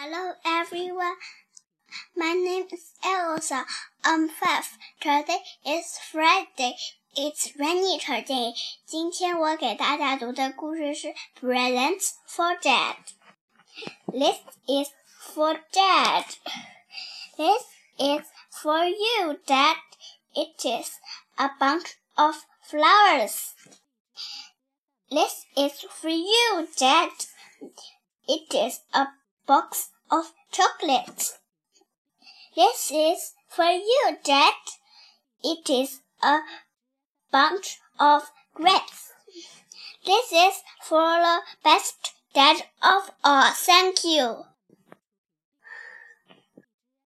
Hello everyone. My name is Elsa. I'm five. Today is Friday. It's rainy today. 今天我给大家读的故事是《Presents for Dad》。This is for Dad. This is for you, Dad. It is a bunch of flowers. This is for you, Dad. It is a box of chocolates. This is for you, Dad. It is a bunch of grapes. This is for the best dad of all. Thank you.